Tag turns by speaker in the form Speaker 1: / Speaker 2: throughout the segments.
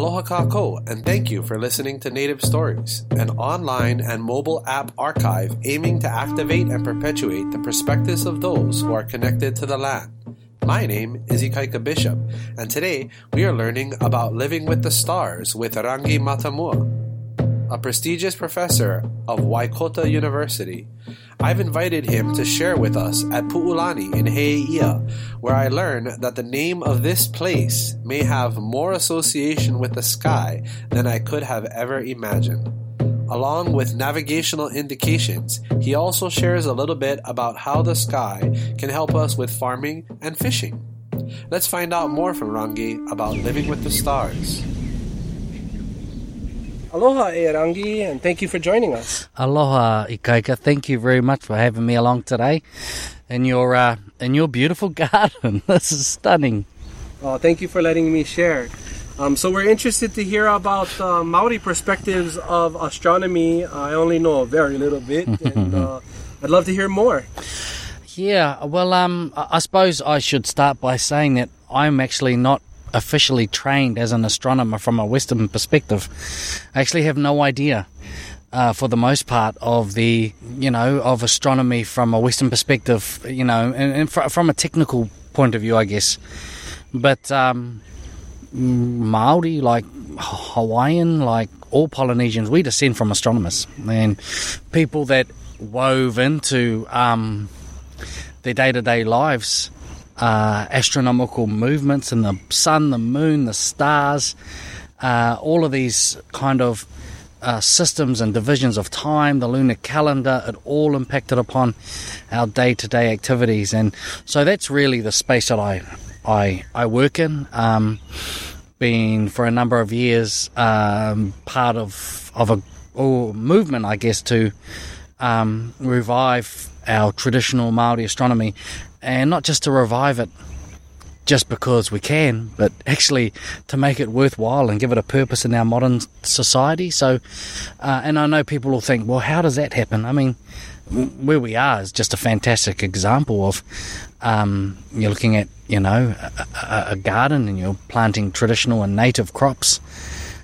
Speaker 1: Aloha kākou, and thank you for listening to Native Stories, an online and mobile app archive aiming to activate and perpetuate the perspectives of those who are connected to the land. My name is Ikaika Bishop, and today we are learning about living with the stars with Rangi Matamua, a prestigious professor of Waikato University. I've invited him to share with us at Pu'ulani in He'eia, where I learn that the name of this place may have more association with the sky than I could have ever imagined. Along with navigational indications, he also shares a little bit about how the sky can help us with farming and fishing. Let's find out more from Rangi about living with the stars. Aloha, Erangi, and thank you for joining us.
Speaker 2: Aloha, Ikaika. Thank you very much for having me along today in your uh, in your beautiful garden. this is stunning.
Speaker 1: Oh, thank you for letting me share. Um, so we're interested to hear about uh, Maori perspectives of astronomy. I only know a very little bit, and uh, I'd love to hear more.
Speaker 2: Yeah, well, um, I suppose I should start by saying that I'm actually not officially trained as an astronomer from a Western perspective. I actually have no idea. Uh, for the most part of the you know of astronomy from a Western perspective, you know, and, and fr- from a technical point of view, I guess. But um, Maori, like Hawaiian, like all Polynesians, we descend from astronomers and people that wove into um, their day to day lives uh, astronomical movements in the sun, the moon, the stars, uh, all of these kind of uh, systems and divisions of time, the lunar calendar, it all impacted upon our day to day activities. And so that's really the space that I, I, I work in. Um, been for a number of years um, part of, of a or movement, I guess, to um, revive our traditional Maori astronomy and not just to revive it just because we can, but actually to make it worthwhile and give it a purpose in our modern society. So, uh, and I know people will think, well, how does that happen? I mean, where we are is just a fantastic example of um, you're looking at, you know, a, a, garden and you're planting traditional and native crops,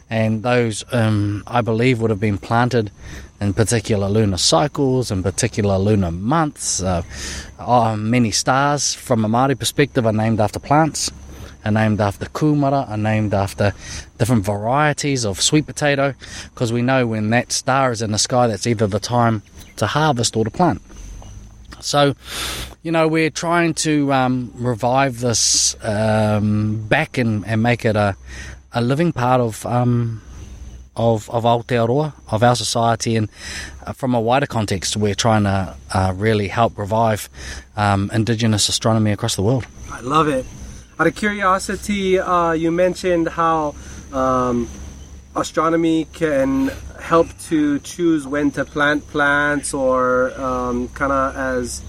Speaker 2: and those, um, I believe, would have been planted in particular lunar cycles and particular lunar months. Uh, uh, many stars, from a Māori perspective, are named after plants, are named after kumara, are named after different varieties of sweet potato, because we know when that star is in the sky, that's either the time to harvest or to plant. So, you know, we're trying to um, revive this um, back and, and make it a, a living part of um, of, of Aotearoa, of our society, and uh, from a wider context, we're trying to uh, really help revive um, Indigenous astronomy across the world.
Speaker 1: I love it. Out of curiosity, uh, you mentioned how um, astronomy can help to choose when to plant plants or um, kind of as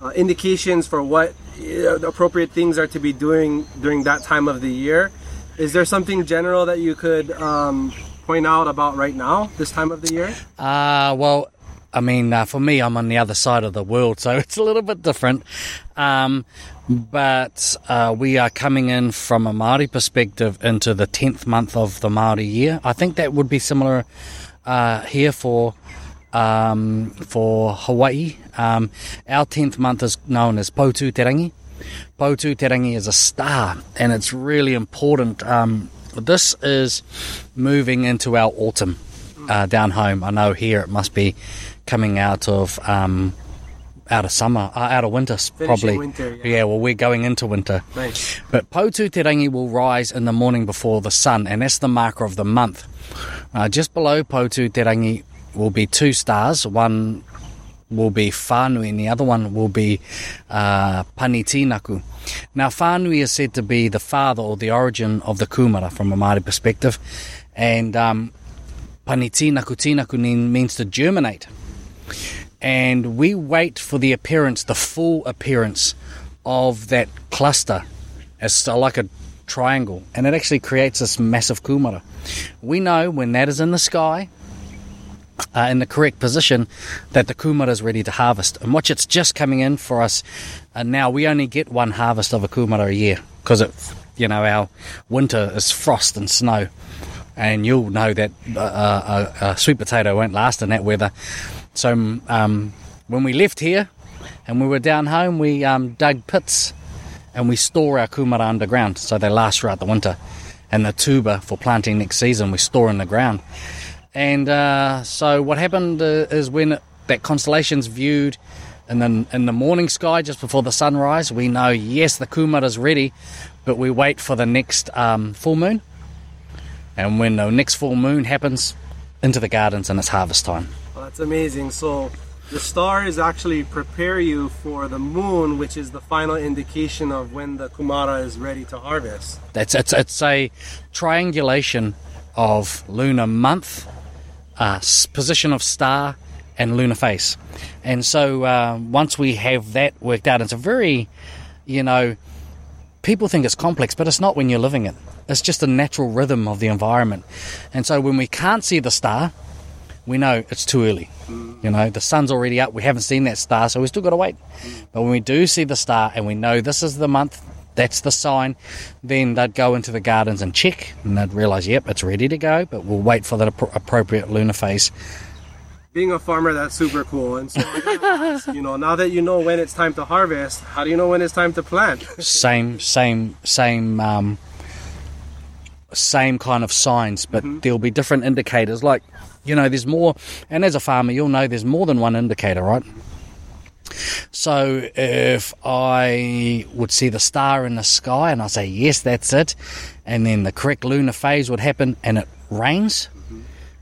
Speaker 1: uh, indications for what uh, appropriate things are to be doing during that time of the year. Is there something general that you could um, point out about right now, this time of the year?
Speaker 2: Uh, well, I mean, uh, for me, I'm on the other side of the world, so it's a little bit different. Um, but uh, we are coming in from a Maori perspective into the 10th month of the Maori year. I think that would be similar uh, here for um, for Hawaii. Um, our 10th month is known as Poutu Te Rangi. Poutu Te is a star, and it's really important um, this is moving into our autumn uh, down home. I know here it must be coming out of um, out of summer, uh, out of winter,
Speaker 1: Finishing
Speaker 2: probably.
Speaker 1: Winter,
Speaker 2: yeah. yeah. well, we're going into winter.
Speaker 1: Nice.
Speaker 2: But Poutu Te Rangi will rise in the morning before the sun, and that's the marker of the month. Uh, just below Poutu Te Rangi will be two stars. One will be Whānui, and the other one will be uh, Panitinaku. Now, Whānui is said to be the father or the origin of the kumara from a Māori perspective, and um, Panitinaku Tinaku means to germinate. And we wait for the appearance, the full appearance of that cluster as like a triangle, and it actually creates this massive kumara. We know when that is in the sky, uh, in the correct position that the kumara is ready to harvest. And watch, it's just coming in for us. And now we only get one harvest of a kumara a year because it you know, our winter is frost and snow. And you'll know that uh, a, a sweet potato won't last in that weather. So um, when we left here and we were down home, we um, dug pits and we store our kumara underground so they last throughout the winter. And the tuber for planting next season we store in the ground. And uh, so what happened uh, is when that constellation's viewed in the, in the morning sky just before the sunrise, we know, yes, the kumara's ready, but we wait for the next um, full moon. And when the next full moon happens, into the gardens and it's harvest time.
Speaker 3: Well, that's amazing. So the stars actually prepare you for the moon, which is the final indication of when the kumara is ready to harvest.
Speaker 2: That's it's, it's a triangulation of lunar month, uh, position of star, and lunar phase. And so uh, once we have that worked out, it's a very, you know, people think it's complex, but it's not when you're living it. It's just a natural rhythm of the environment. And so when we can't see the star, we know it's too early. You know, the sun's already up, we haven't seen that star, so we still got to wait. But when we do see the star and we know this is the month, that's the sign, then they'd go into the gardens and check, and they'd realize, yep, it's ready to go, but we'll wait for the appropriate lunar phase.
Speaker 3: Being a farmer, that's super cool. And so, you know, now that you know when it's time to harvest, how do you know when it's time to plant?
Speaker 2: same, same, same. Um, same kind of signs, but mm-hmm. there'll be different indicators. Like, you know, there's more, and as a farmer, you'll know there's more than one indicator, right? So if I would see the star in the sky and I say, yes, that's it, and then the correct lunar phase would happen and it rains,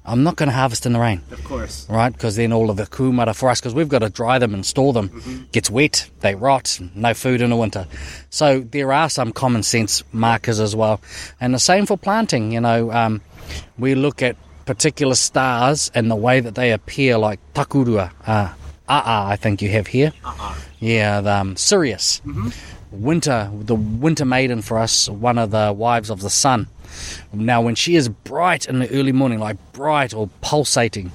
Speaker 2: I'm not going to harvest in the rain.
Speaker 3: Of course.
Speaker 2: Right? Because then all of the kumara for us, because we've got to dry them and store them, mm-hmm. gets wet, they rot, no food in the winter. So there are some common sense markers as well. And the same for planting. You know, um, we look at particular stars and the way that they appear, like Takurua, uh, Aa, I think you have here.
Speaker 3: Uh-uh.
Speaker 2: Yeah, the, um, Sirius.
Speaker 3: Mm-hmm.
Speaker 2: Winter, the winter maiden for us, one of the wives of the sun. Now, when she is bright in the early morning, like bright or pulsating,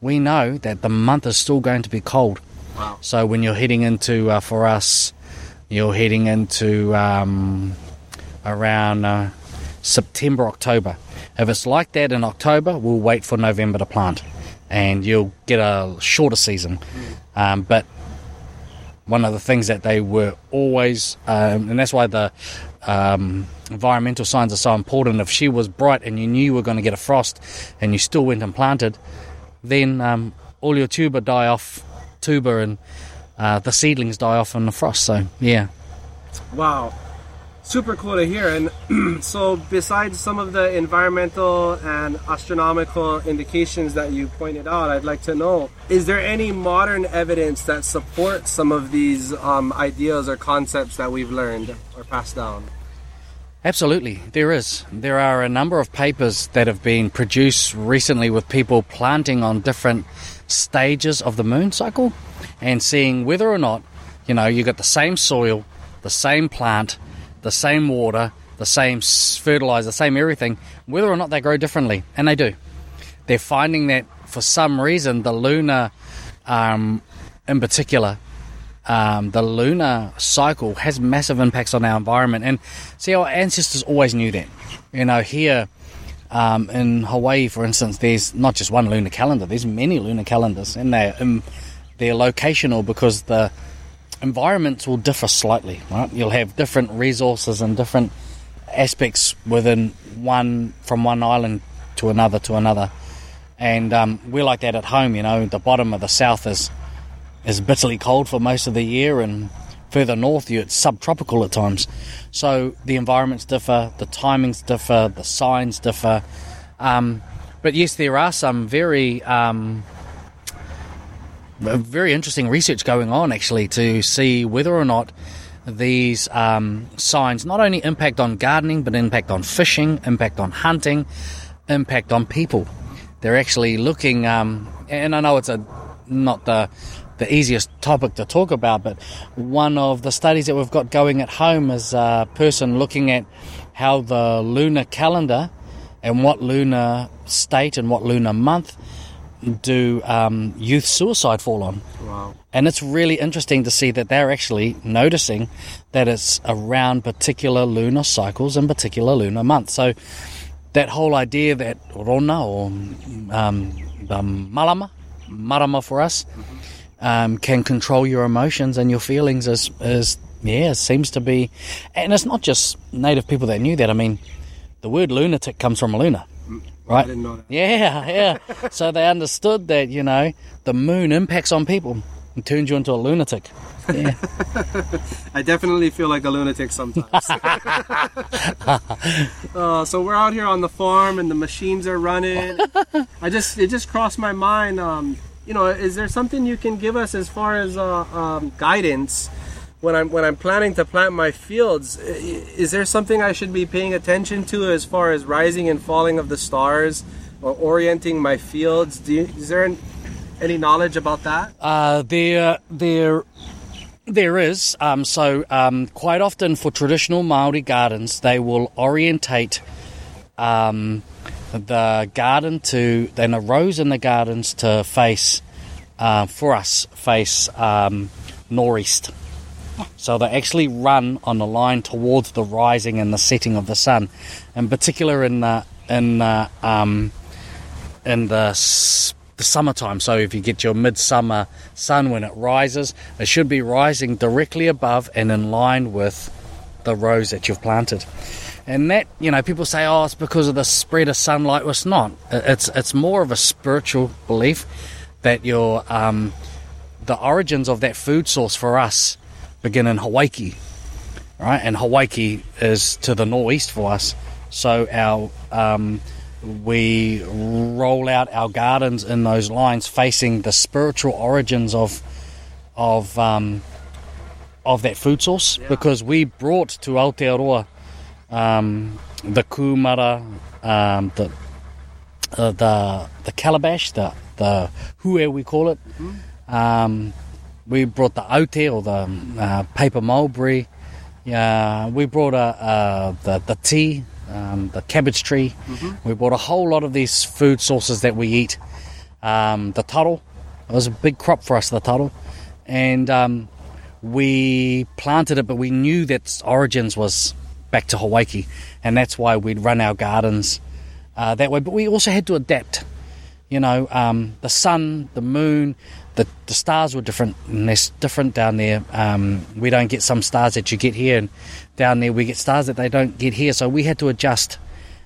Speaker 2: we know that the month is still going to be cold.
Speaker 3: Wow.
Speaker 2: So when you're heading into, uh, for us, you're heading into um, around uh, September, October. If it's like that in October, we'll wait for November to plant, and you'll get a shorter season. Um, but one of the things that they were always, um, and that's why the um, environmental signs are so important. If she was bright and you knew you were going to get a frost and you still went and planted, then um, all your tuber die off, tuber and uh, the seedlings die off in the frost. So, yeah.
Speaker 3: Wow. Super cool to hear. And so, besides some of the environmental and astronomical indications that you pointed out, I'd like to know is there any modern evidence that supports some of these um, ideas or concepts that we've learned or passed down?
Speaker 2: Absolutely, there is. There are a number of papers that have been produced recently with people planting on different stages of the moon cycle and seeing whether or not, you know, you got the same soil, the same plant, the same water, the same fertilizer, the same everything, whether or not they grow differently. And they do. They're finding that for some reason, the lunar, um, in particular, um, the lunar cycle has massive impacts on our environment. And see, our ancestors always knew that. You know, here um, in Hawaii, for instance, there's not just one lunar calendar, there's many lunar calendars, and they're, um, they're locational because the environments will differ slightly, right? You'll have different resources and different aspects within one, from one island to another to another. And um, we're like that at home, you know, the bottom of the south is is bitterly cold for most of the year, and further north, you it's subtropical at times. So the environments differ, the timings differ, the signs differ. Um, but yes, there are some very um, very interesting research going on actually to see whether or not these um, signs not only impact on gardening but impact on fishing, impact on hunting, impact on people. They're actually looking, um, and I know it's a not the the easiest topic to talk about, but one of the studies that we've got going at home is a person looking at how the lunar calendar and what lunar state and what lunar month do um, youth suicide fall on.
Speaker 3: Wow.
Speaker 2: And it's really interesting to see that they're actually noticing that it's around particular lunar cycles and particular lunar months. So that whole idea that rona or um, the malama, marama for us, um, can control your emotions and your feelings is, is yeah, seems to be. And it's not just native people that knew that. I mean, the word lunatic comes from a luna, right?
Speaker 3: I didn't know that.
Speaker 2: Yeah, yeah. so they understood that, you know, the moon impacts on people and turns you into a lunatic. Yeah.
Speaker 3: I definitely feel like a lunatic sometimes. uh, so we're out here on the farm and the machines are running. I just it just crossed my mind. Um, you know, is there something you can give us as far as uh, um, guidance when I'm when I'm planning to plant my fields? Is there something I should be paying attention to as far as rising and falling of the stars or orienting my fields? You, is there an, any knowledge about that?
Speaker 2: Uh, there, there, there is. Um, so, um, quite often for traditional Maori gardens, they will orientate um, the garden to, then the rows in the gardens to face, uh, for us, face um, northeast. So they actually run on the line towards the rising and the setting of the sun, in particular in the in the, um, in the the summertime. So if you get your midsummer sun when it rises, it should be rising directly above and in line with the rows that you've planted. And that, you know, people say, "Oh, it's because of the spread of sunlight." Well, it's not. It's it's more of a spiritual belief that your um, the origins of that food source for us begin in Hawaii, right? And Hawaii is to the northeast for us. So our um, we roll out our gardens in those lines, facing the spiritual origins of of um, of that food source, because we brought to Aotearoa um, the kumara, um, the uh, the the calabash, the the hue we call it. Um, we brought the aute or the uh, paper mulberry. Yeah, we brought a, uh, the the tea, um, the cabbage tree. We brought a whole lot of these food sources that we eat. Um, the taro, it was a big crop for us, the taro, and um, we planted it, but we knew that its origins was back to Hawaii, and that's why we'd run our gardens uh, that way. But we also had to adapt. You know, um, the sun, the moon, the, the stars were different, and they're different down there. Um, we don't get some stars that you get here, and down there we get stars that they don't get here. So we had to adjust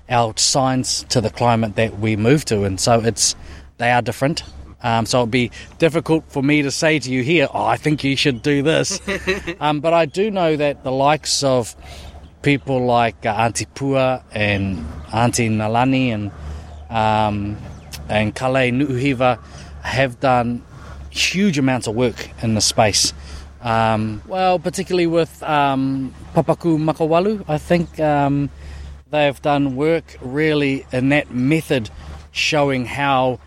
Speaker 2: our signs to the climate that we move to, and so it's they are different. Um, so it'd be difficult for me to say to you here, "Oh, I think you should do this," um, but I do know that the likes of people like uh, Auntie Pua and Auntie Nalani and um, and Kalei Nuʻuhiwa have done huge amounts of work in the space. Um, well, particularly with um, Papaku Makawalu, I think um, they've done work really in that method, showing how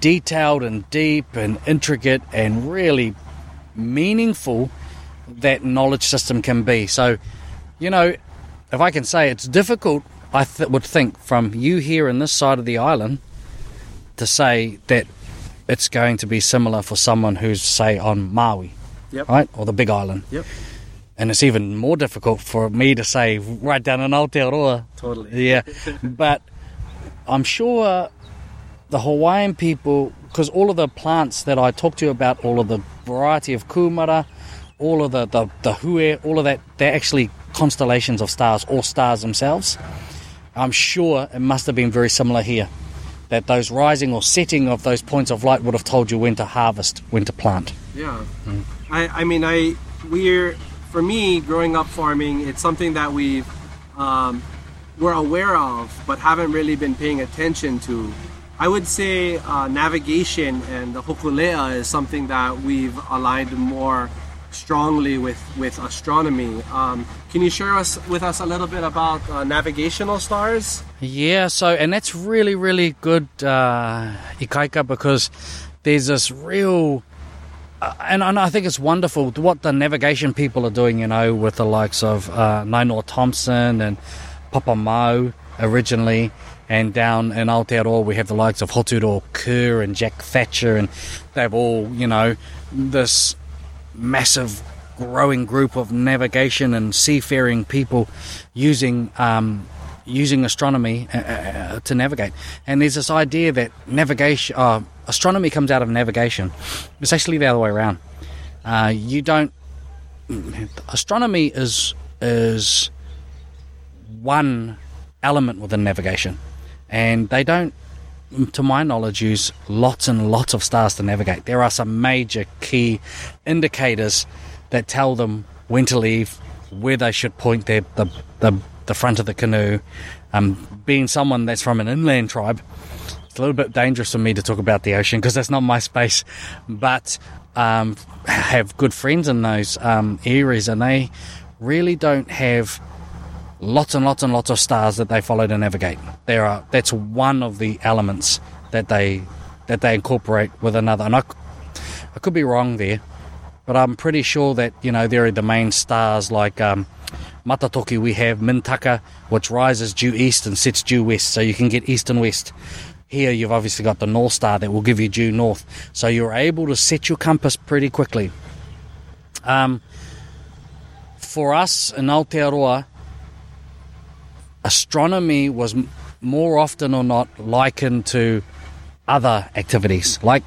Speaker 2: detailed and deep and intricate and really meaningful that knowledge system can be. So, you know, if I can say it's difficult, I th- would think from you here in this side of the island to say that it's going to be similar for someone who's, say, on Maui,
Speaker 3: Yep.
Speaker 2: right, or the Big Island.
Speaker 3: Yep.
Speaker 2: And it's even more difficult for me to say right down in Aotearoa.
Speaker 3: Totally.
Speaker 2: Yeah, but I'm sure the Hawaiian people, because all of the plants that I talked to you about, all of the variety of kumara, all of the, the, the hue, all of that, they're actually constellations of stars or stars themselves. I'm sure it must have been very similar here. That those rising or setting of those points of light would have told you when to harvest, when to plant.
Speaker 3: Yeah. I, I mean, I we're for me growing up farming, it's something that we've um, we're aware of, but haven't really been paying attention to. I would say uh, navigation and the hokulea is something that we've aligned more strongly with with astronomy. Um, can you share us with us a little bit about uh, navigational stars?
Speaker 2: Yeah, so and that's really really good uh, ikaika because there's this real uh, and, and I think it's wonderful what the navigation people are doing, you know, with the likes of uh, Nainoa Thompson and Papa Mau originally. And down in Aotearoa, we have the likes of Hoturoa Kerr and Jack Thatcher, and they've all, you know, this massive growing group of navigation and seafaring people using um, using astronomy uh, uh, to navigate. And there's this idea that navigation, uh, astronomy comes out of navigation. It's actually the other way around. Uh, you don't. Astronomy is is one element within navigation, and they don't, to my knowledge, use lots and lots of stars to navigate. There are some major key indicators that tell them when to leave, where they should point their the the, the front of the canoe. Um, being someone that's from an inland tribe, it's a little bit dangerous for me to talk about the ocean because that's not my space. But um, have good friends in those um, areas, and they really don't have lots and lots and lots of stars that they follow to navigate. There are that's one of the elements that they that they incorporate with another. And I, I could be wrong there, but I'm pretty sure that you know there are the main stars like um, Matatoki. We have Mintaka, which rises due east and sets due west, so you can get east and west. Here you've obviously got the North Star that will give you due north, so you're able to set your compass pretty quickly. Um, for us in Aotearoa, astronomy was more often or not likened to other activities like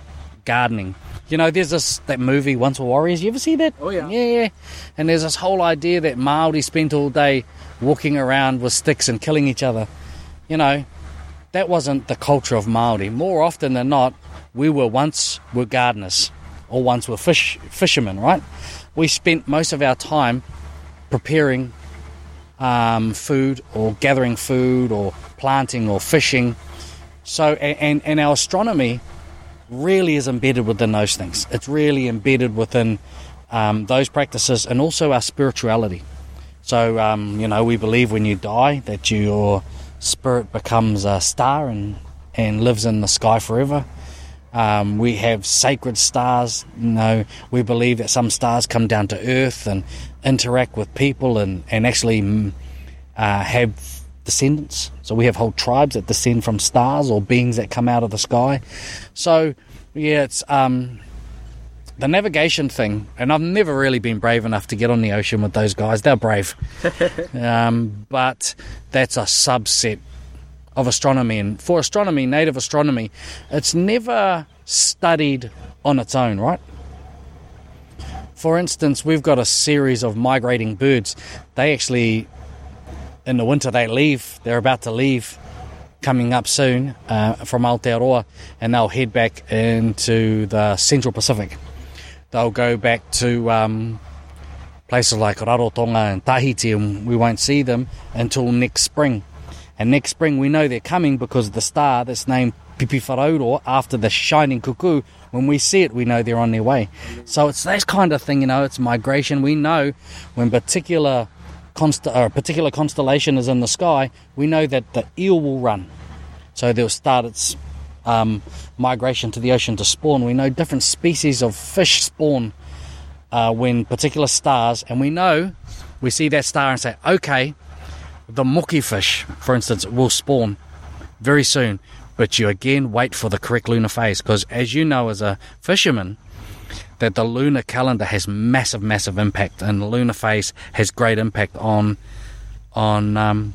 Speaker 2: gardening. You know, there's this that movie Once Were Warriors. You ever see that?
Speaker 3: Oh, yeah.
Speaker 2: yeah, yeah. And there's this whole idea that Maori spent all day walking around with sticks and killing each other. You know, that wasn't the culture of Maori. More often than not, we were once were gardeners or once were fish fishermen. Right? We spent most of our time preparing um, food or gathering food or planting or fishing. So, and, and our astronomy really is embedded within those things. It's really embedded within um, those practices and also our spirituality. So, um, you know, we believe when you die that your spirit becomes a star and, and lives in the sky forever. Um, we have sacred stars. You know, we believe that some stars come down to Earth and interact with people and, and actually mm, uh, have descendants. So we have whole tribes that descend from stars or beings that come out of the sky. So yeah, it's um, the navigation thing, and I've never really been brave enough to get on the ocean with those guys. They're brave, um, but that's a subset of astronomy. And for astronomy, native astronomy, it's never studied on its own, right? For instance, we've got a series of migrating birds. They actually, in the winter, they leave. They're about to leave, coming up soon uh, from Aotearoa, and they'll head back into the Central Pacific. They'll go back to um, places like Rarotonga and Tahiti, and we won't see them until next spring. And next spring, we know they're coming because the star that's named Pipi Wharauro after the shining cuckoo, when we see it, we know they're on their way. So it's that kind of thing, you know, it's migration. We know when particular const- or a particular constellation is in the sky, we know that the eel will run. So they'll start its um, migration to the ocean to spawn. We know different species of fish spawn uh, when particular stars, and we know we see that star and say, okay, the mucky fish, for instance, will spawn very soon. But you again wait for the correct lunar phase because, as you know, as a fisherman, that the lunar calendar has massive, massive impact, and the lunar phase has great impact on on um,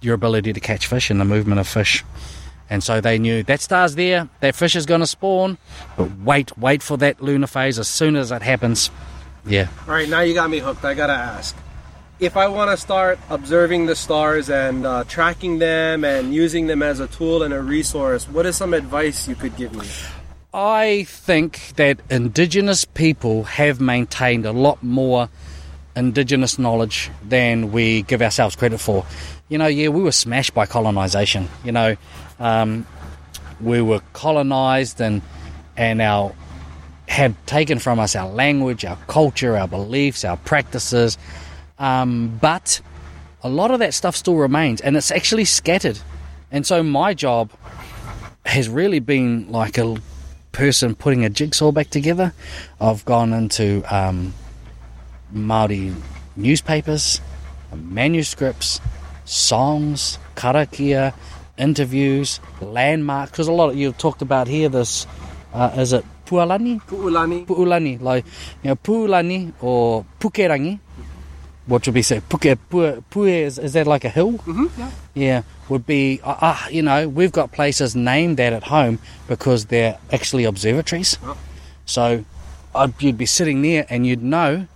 Speaker 2: your ability to catch fish and the movement of fish. And so they knew that star's there, that fish is going to spawn, but wait, wait for that lunar phase. As soon as it happens, yeah,
Speaker 3: All right, now you got me hooked. I gotta ask. If I want to start observing the stars and uh, tracking them and using them as a tool and a resource, what is some advice you could give me?
Speaker 2: I think that Indigenous people have maintained a lot more Indigenous knowledge than we give ourselves credit for. You know, yeah, we were smashed by colonisation. You know, um, we were colonised and and our had taken from us our language, our culture, our beliefs, our practices. Um, but a lot of that stuff still remains, and it's actually scattered. And so my job has really been like a person putting a jigsaw back together. I've gone into um, Maori newspapers, manuscripts, songs, karakia, interviews, landmarks. Because a lot of you've talked about here. This uh, is it Pualani,
Speaker 3: Pu'ulani.
Speaker 2: Pu'ulani, like you know Pu'ulani or Pukerangi. What would be say? Puke, Pue, Pue is, is that like a hill?
Speaker 3: Mm-hmm, yeah.
Speaker 2: Yeah, would be, uh, uh, you know, we've got places named that at home because they're actually observatories.
Speaker 3: Oh.
Speaker 2: So I'd, you'd be sitting there and you'd know,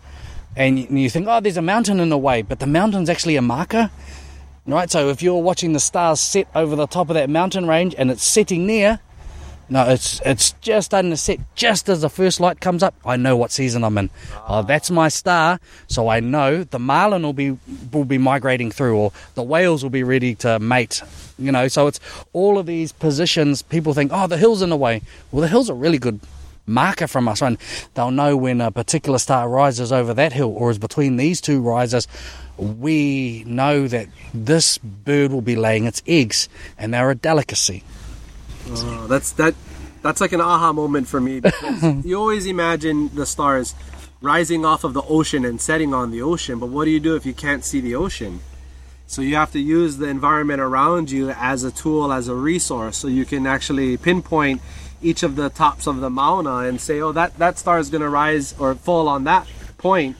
Speaker 2: and you, and you think, oh, there's a mountain in the way, but the mountain's actually a marker, right? So if you're watching the stars set over the top of that mountain range and it's setting there, no, it's it's just starting to set just as the first light comes up. I know what season I'm in. Oh, that's my star, so I know the marlin will be will be migrating through, or the whales will be ready to mate. You know, so it's all of these positions. People think, oh, the hill's in the way. Well, the hill's a really good marker from us, and they'll know when a particular star rises over that hill or is between these two rises. We know that this bird will be laying its eggs, and they're a delicacy.
Speaker 3: Oh, that's that. That's like an aha moment for me because you always imagine the stars rising off of the ocean and setting on the ocean. But what do you do if you can't see the ocean? So you have to use the environment around you as a tool, as a resource, so you can actually pinpoint each of the tops of the mauna and say, "Oh, that that star is going to rise or fall on that point,"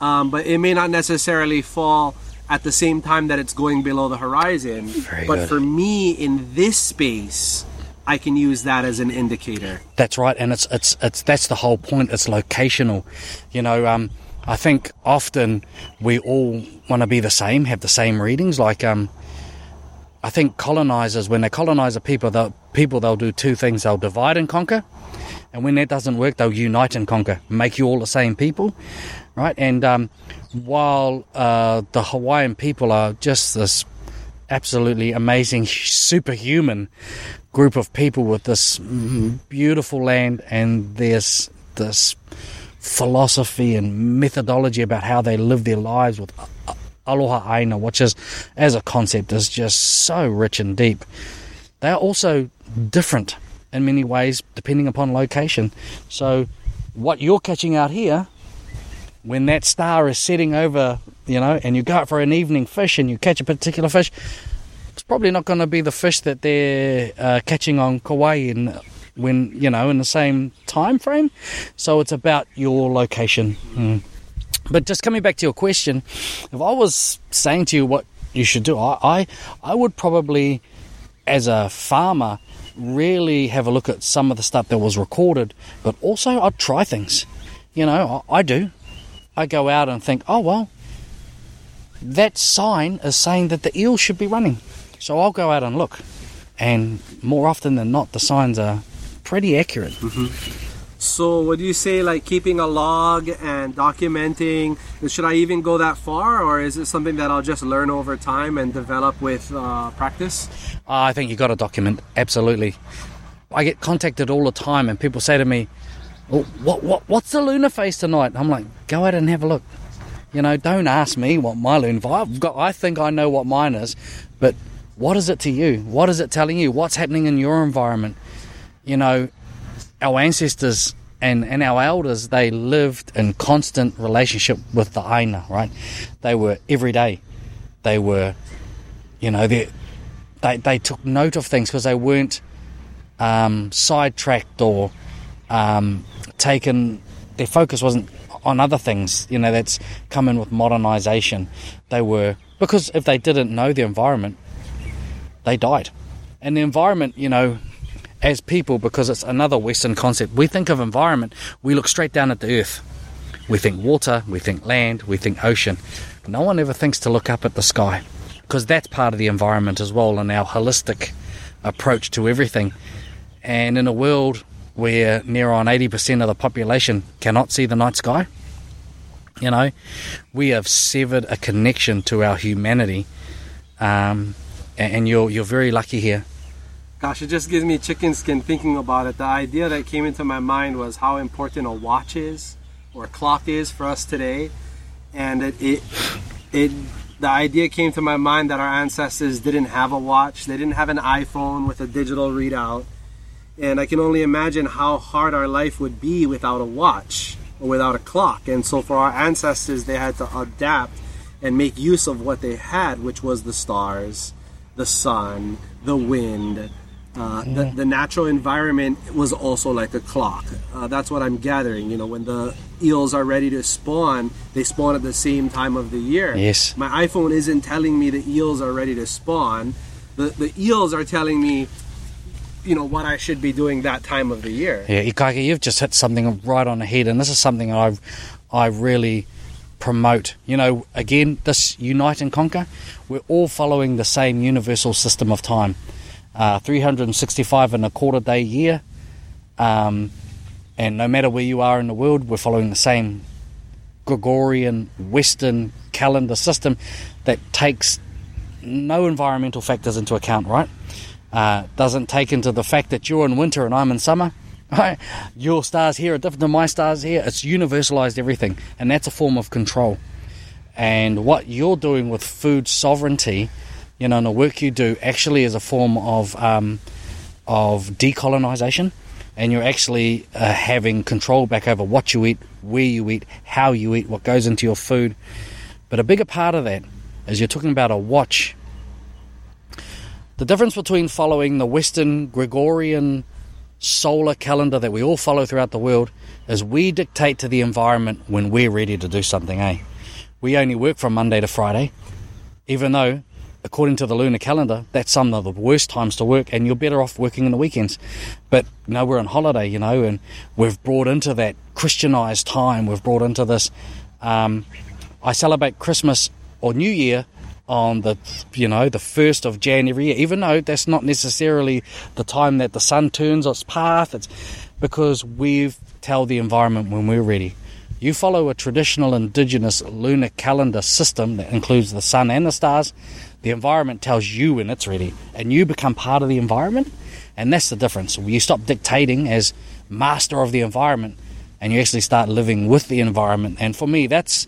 Speaker 3: um, but it may not necessarily fall at the same time that it's going below the horizon.
Speaker 2: Very
Speaker 3: but
Speaker 2: good.
Speaker 3: for me, in this space, I can use that as an indicator.
Speaker 2: That's right, and it's it's it's that's the whole point. It's locational. You know, um, I think often we all want to be the same, have the same readings. Like, um, I think colonizers, when they colonize a people, they'll, people they'll do two things: they'll divide and conquer, and when that doesn't work, they'll unite and conquer, make you all the same people, right? And um, while uh, the Hawaiian people are just this absolutely amazing, superhuman group of people with this mm, beautiful land and there's this philosophy and methodology about how they live their lives with aloha aina, which is, as a concept, is just so rich and deep. They are also different in many ways depending upon location. So, what you're catching out here, when that star is setting over, you know, and you go out for an evening fish and you catch a particular fish, probably not going to be the fish that they're uh, catching on Kauai in when you know in the same time frame. So it's about your location. Mm. But just coming back to your question, if I was saying to you what you should do, I I, I would probably, as a farmer, really have a look at some of the stuff that was recorded, but also I'd try things. You know, I, I do. I go out and think, oh well, that sign is saying that the eel should be running. So I'll go out and look. And more often than not, the signs are pretty accurate.
Speaker 3: So, would you say like keeping a log and documenting? Should I even go that far, or is it something that I'll just learn over time and develop with uh, practice?
Speaker 2: I think you've got to document, absolutely. I get contacted all the time, and people say to me, well, what, what, What's the lunar phase tonight? I'm like, Go out and have a look. You know, don't ask me what my lunar phase I've got, I think I know what mine is, but what is it to you? What is it telling you? What's happening in your environment? You know, our ancestors and, and our elders, they lived in constant relationship with the Aina, right? They were every day. They were, you know, they, they, they took note of things because they weren't um, sidetracked or um, taken, their focus wasn't on other things, you know, that's come in with modernization. They were, because if they didn't know the environment, they died. And the environment, you know, as people, because it's another Western concept, we think of environment, we look straight down at the earth. We think water, we think land, we think ocean. No one ever thinks to look up at the sky, because that's part of the environment as well, and our holistic approach to everything. And in a world where near on 80% of the population cannot see the night sky, you know, we have severed a connection to our humanity. Um, and you're, you're very lucky here.
Speaker 3: Gosh, it just gives me chicken skin thinking about it. The idea that came into my mind was how important a watch is or a clock is for us today, and it it, it the idea came to my mind that our ancestors didn't have a watch, they didn't have an iPhone with a digital readout, and I can only imagine how hard our life would be without a watch or without a clock. And so for our ancestors, they had to adapt and make use of what they had, which was the stars the sun, the wind, uh, the, the natural environment was also like a clock. Uh, that's what I'm gathering. You know, when the eels are ready to spawn, they spawn at the same time of the year.
Speaker 2: Yes.
Speaker 3: My iPhone isn't telling me the eels are ready to spawn. The, the eels are telling me, you know, what I should be doing that time of the year.
Speaker 2: Yeah, Ikaika, you've just hit something right on the head, and this is something I, I really promote. You know, again, this unite and conquer. We're all following the same universal system of time. Uh, 365 and a quarter day year, um, and no matter where you are in the world, we're following the same Gregorian Western calendar system that takes no environmental factors into account, right? Uh, doesn't take into the fact that you're in winter and I'm in summer. Right? Your stars here are different than my stars here. It's universalized everything, and that's a form of control. And what you're doing with food sovereignty, you know, and the work you do, actually is a form of um, of decolonization, and you're actually uh, having control back over what you eat, where you eat, how you eat, what goes into your food. But a bigger part of that is you're talking about a watch. The difference between following the Western Gregorian solar calendar that we all follow throughout the world is we dictate to the environment when we're ready to do something, eh? We only work from Monday to Friday, even though, according to the lunar calendar, that's some of the worst times to work, and you're better off working in the weekends. But you we're on holiday, you know, and we've brought into that Christianized time, we've brought into this. Um, I celebrate Christmas or New Year on the you know the first of January, even though that's not necessarily the time that the sun turns its path. It's because we tell the environment when we're ready. You follow a traditional indigenous lunar calendar system that includes the sun and the stars. The environment tells you when it's ready, and you become part of the environment. And that's the difference. You stop dictating as master of the environment, and you actually start living with the environment. And for me, that's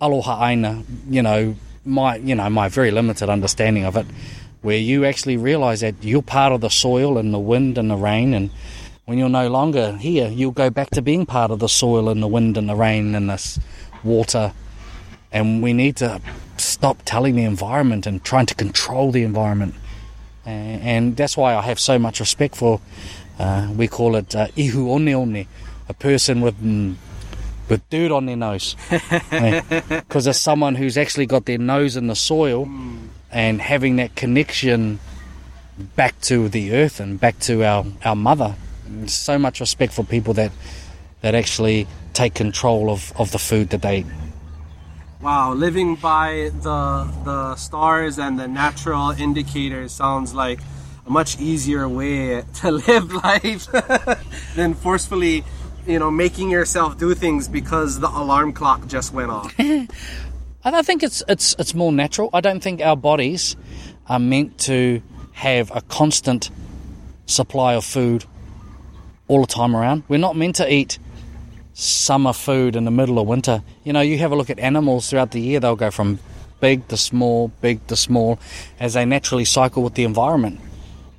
Speaker 2: aloha aina. You know, my you know my very limited understanding of it, where you actually realise that you're part of the soil and the wind and the rain, and when you're no longer here, you'll go back to being part of the soil and the wind and the rain and this water. And we need to stop telling the environment and trying to control the environment. And, and that's why I have so much respect for, uh, we call it uh, ihu one a person with mm, with dirt on their nose. Because it's someone who's actually got their nose in the soil and having that connection back to the earth and back to our, our mother. And so much respect for people that that actually take control of, of the food that they eat.
Speaker 3: Wow, living by the the stars and the natural indicators sounds like a much easier way to live life than forcefully, you know, making yourself do things because the alarm clock just went off.
Speaker 2: I think it's it's it's more natural. I don't think our bodies are meant to have a constant supply of food all the time around. We're not meant to eat summer food in the middle of winter. You know, you have a look at animals throughout the year, they'll go from big to small, big to small, as they naturally cycle with the environment.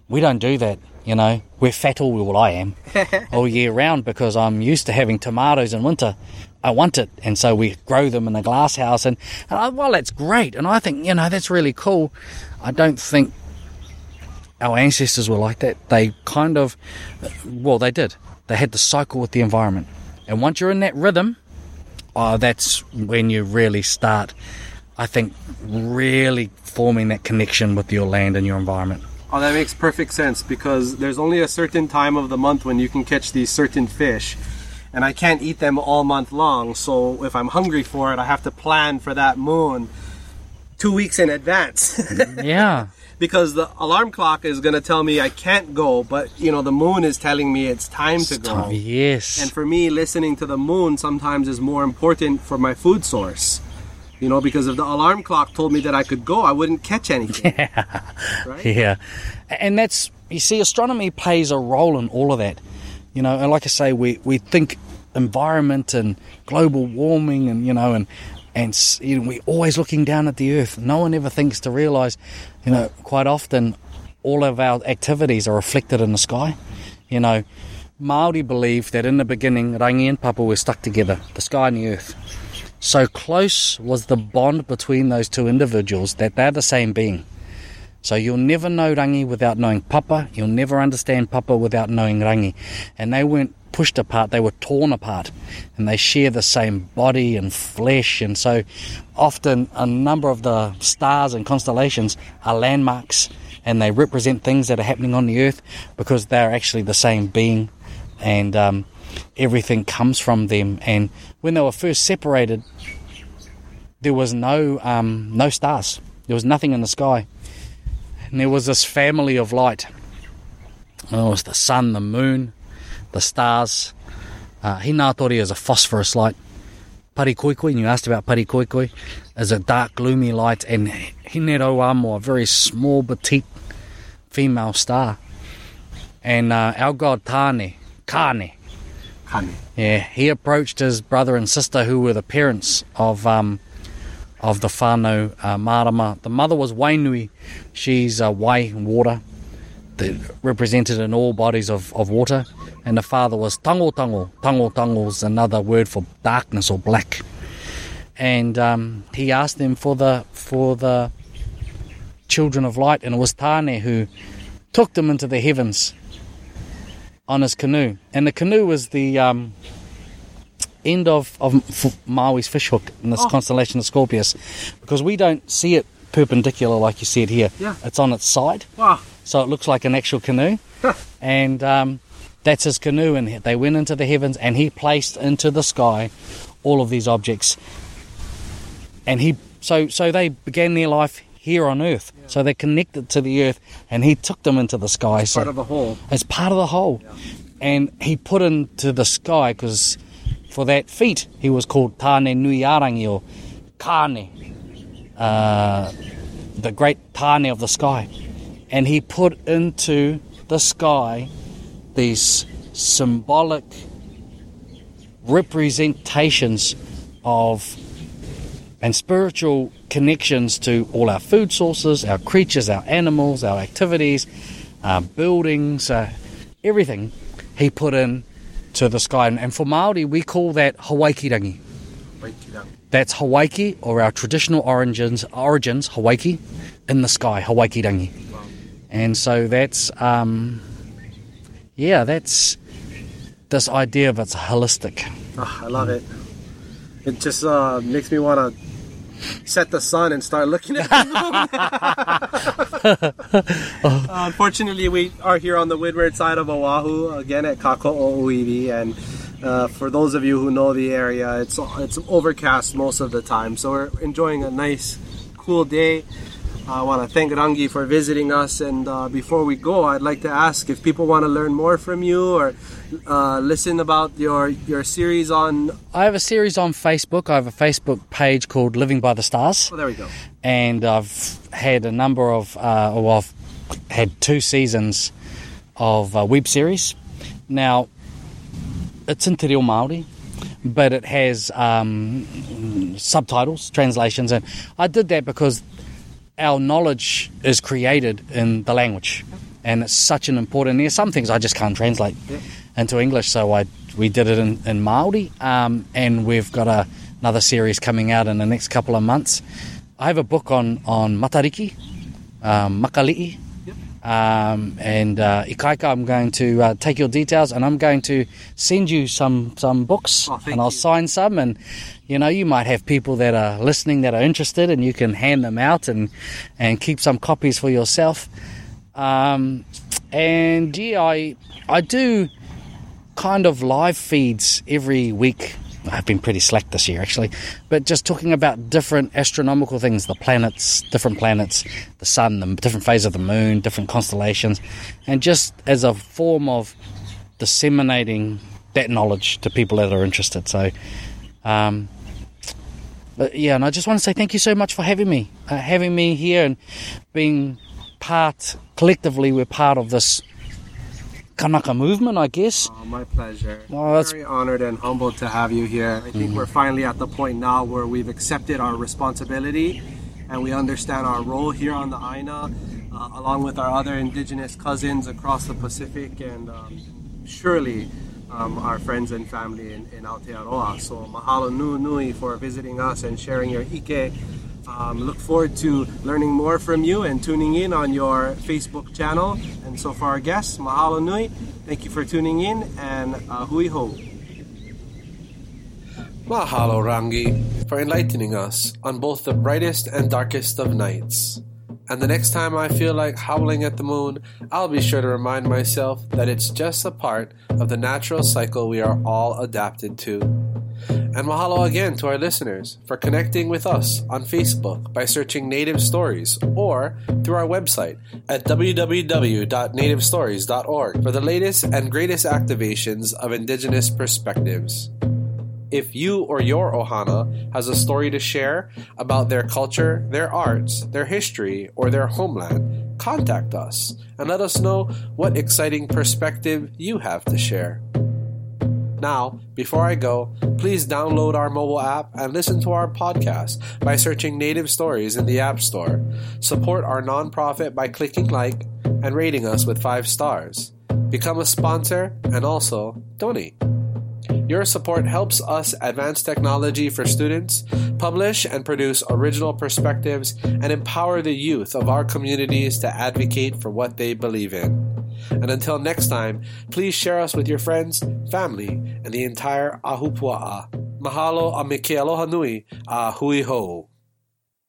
Speaker 2: We don't do that, you know. We're fat all, well, I am, all year round because I'm used to having tomatoes in winter. I want it, and so we grow them in a glass house, and, and I, well, that's great, and I think, you know, that's really cool. I don't think our ancestors were like that. They kind of, well, they did. They had to cycle with the environment. And once you're in that rhythm, oh, that's when you really start, I think, really forming that connection with your land and your environment.
Speaker 3: Oh, that makes perfect sense because there's only a certain time of the month when you can catch these certain fish. And I can't eat them all month long, so if I'm hungry for it, I have to plan for that moon two weeks in advance.
Speaker 2: Yeah.
Speaker 3: because the alarm clock is going to tell me I can't go, but you know the moon is telling me it's time to go.
Speaker 2: Yes.
Speaker 3: And for me, listening to the moon sometimes is more important for my food source. You know, because if the alarm clock told me that I could go, I wouldn't catch anything. right?
Speaker 2: Yeah. And that's, you see, astronomy plays a role in all of that. You know, and like I say, we, we think environment and global warming and, you know, and, and you know, we're always looking down at the earth. No one ever thinks to realize, you know, quite often all of our activities are reflected in the sky. You know, Maori believe that in the beginning, Rangi and Papa were stuck together, the sky and the earth. So close was the bond between those two individuals that they're the same being. So you'll never know rangi without knowing papa. You'll never understand papa without knowing rangi. And they weren't pushed apart, they were torn apart. And they share the same body and flesh. And so often a number of the stars and constellations are landmarks and they represent things that are happening on the earth because they're actually the same being. And um, everything comes from them. And when they were first separated, there was no um, no stars. There was nothing in the sky. And there was this family of light. And it was the sun, the moon, the stars. Uh, Hinetore is a phosphorus light. Parikoikoi, and you asked about Parikoikoi, is a dark, gloomy light. And Hineroamo, a very small, petite female star. And uh, our god Tane, Kane,
Speaker 3: Kane.
Speaker 2: yeah, he approached his brother and sister, who were the parents of um, of the Whānau uh, Marama. The mother was Wainui. She's uh, Wai, water, that represented in all bodies of, of water. And the father was Tango Tango. Tango Tango is another word for darkness or black. And um, he asked them for the for the children of light, and it was Tane who took them into the heavens on his canoe. And the canoe was the um, end of, of Maui's fishhook in this
Speaker 3: Oh.
Speaker 2: constellation of Scorpius because we don't see it perpendicular like you see it here.
Speaker 3: Yeah.
Speaker 2: It's on its side,
Speaker 3: Wow.
Speaker 2: so it looks like an actual canoe. and um, that's his canoe, and they went into the heavens, and he placed into the sky all of these objects. And he, so so they began their life here on Earth. So they're connected to the Earth, and he took them into the sky. so
Speaker 3: Part of a whole.
Speaker 2: as part of the whole. And he put into the sky because for that feat he was called Tane Nui Arangi or Kane, uh, the great Tane of the sky. And he put into the sky these symbolic representations of and spiritual connections to all our food sources, our creatures, our animals, our activities, our buildings, uh, everything he put in to the sky. And, for Maori, we call that Hawaii
Speaker 3: Wait.
Speaker 2: That's Hawaiki or our traditional origins, origins Hawaiki, in the sky, Hawaiki rangi. And so that's, um, yeah, that's this idea of it's holistic.
Speaker 3: Ah, I love it. It just uh, makes me want to set the sun and start looking at the moon. Uh, unfortunately, we are here on the windward side of Oahu again at Kako'o 'Ōiwi, and uh, for those of you who know the area, it's it's overcast most of the time. So we're enjoying a nice, cool day. I want to thank Rangi for visiting us. And uh, before we go, I'd like to ask if people want to learn more from you or uh, listen about your your series on.
Speaker 2: I have a series on Facebook. I have a Facebook page called Living by the Stars.
Speaker 3: Oh, there we go.
Speaker 2: and I've had a number of, uh, well, I've had two seasons of uh, web series. Now, it's in Te Reo Māori, but it has um, subtitles, translations, and I did that because our knowledge is created in the language, and it's such an important. There's some things I just can't translate into English, so I we did it in, in Maori, um, and we've got a, another series coming out in the next couple of months. I have a book on on matariki, um, makali'i, um, and uh, Ikaika. I'm going to uh, take your details, and I'm going to send you some some books,
Speaker 3: Oh,
Speaker 2: and I'll
Speaker 3: you.
Speaker 2: sign some, and you know you might have people that are listening that are interested, and you can hand them out and and keep some copies for yourself. Um, and yeah, I I do kind of live feeds every week. I've been pretty slack this year actually, but just talking about different astronomical things, the planets, different planets, the sun, the different phases of the moon, different constellations, and just as a form of disseminating that knowledge to people that are interested. So, um, yeah, and I just want to say thank you so much for having me, uh, having me here and being part, collectively, we're part of this Kanaka movement, I guess.
Speaker 3: Oh, my pleasure.
Speaker 2: Well, that's-
Speaker 3: Very honored and humbled to have you here. I think we're finally at the point now where we've accepted our responsibility and we understand our role here on the Aina, uh, along with our other indigenous cousins across the Pacific and um, surely um, our friends and family in, in Aotearoa. So mahalo nui nui for visiting us and sharing your ike Um, look forward to learning more from you and tuning in on your Facebook channel. And so for our guests, mahalo nui. Thank you for tuning in and uh, hui ho.
Speaker 1: Mahalo Rangi for enlightening us on both the brightest and darkest of nights. And the next time I feel like howling at the moon, I'll be sure to remind myself that it's just a part of the natural cycle we are all adapted to. And mahalo again to our listeners for connecting with us on Facebook by searching Native Stories or through our website at www.nativestories.org for the latest and greatest activations of Indigenous perspectives. If you or your Ohana has a story to share about their culture, their arts, their history, or their homeland, contact us and let us know what exciting perspective you have to share. Now, before I go, please download our mobile app and listen to our podcast by searching Native Stories in the App Store. Support our nonprofit by clicking like and rating us with five stars. Become a sponsor and also donate. Your support helps us advance technology for students, publish and produce original perspectives, and empower the youth of our communities to advocate for what they believe in. And until next time, please share us with your friends, family, and the entire Ahupua'a. Mahalo a Mike Aloha Nui a Hui Ho.